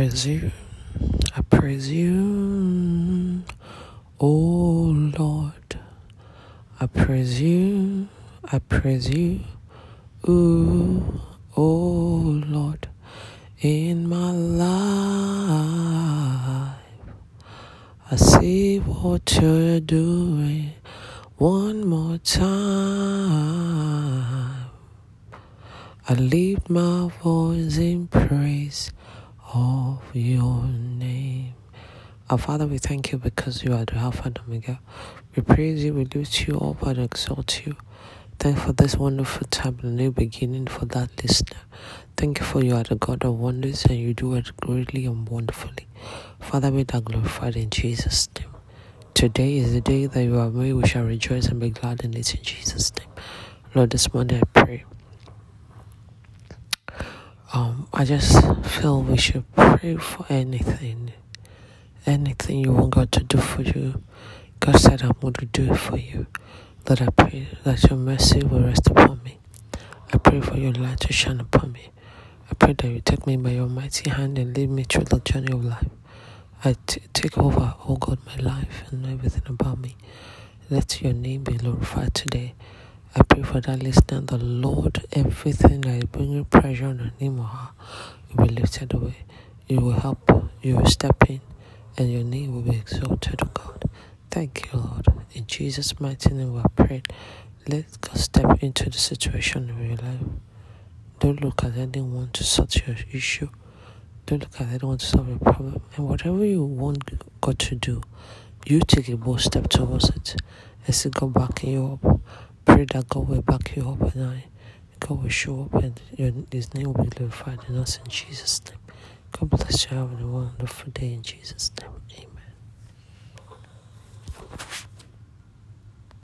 you. I presume. Oh Lord. I presume. I presume. Ooh, oh Lord. In my life, I see what you're doing one more time. I lift my voice in praise of your name. Our Father, we thank you because you are the Alpha and Omega. We praise you, we lift you up and exalt you. Thank you for this wonderful time, the new beginning for that listener. Thank you for you are the God of wonders and you do it greatly and wonderfully. Father, be thou glorified in Jesus' name. Today is the day that you have made. We shall rejoice and be glad in it in Jesus' name. Lord, this morning I pray um, I just feel we should pray for anything, anything you want God to do for you. God said, I'm going to do it for you. Lord, I pray that your mercy will rest upon me. I pray for your light to shine upon me. I pray that you take me by your mighty hand and lead me through the journey of life. I t- take over, oh God, my life and everything about me. Let your name be glorified today. I pray for that listener, the Lord, everything that is bringing pressure on him or her will be lifted away. You will help, you will step in, and your name will be exalted, God. Thank you, Lord. In Jesus' mighty name, we pray. Let God step into the situation in your life. Don't look at anyone to sort your issue. Don't look at anyone to solve your problem. And whatever you want God to do, you take a bold step towards it and see God backing you up pray that God will back you up and I, God will show up and your, His name will be glorified in us in Jesus' name. God bless you. Have a wonderful day in Jesus' name.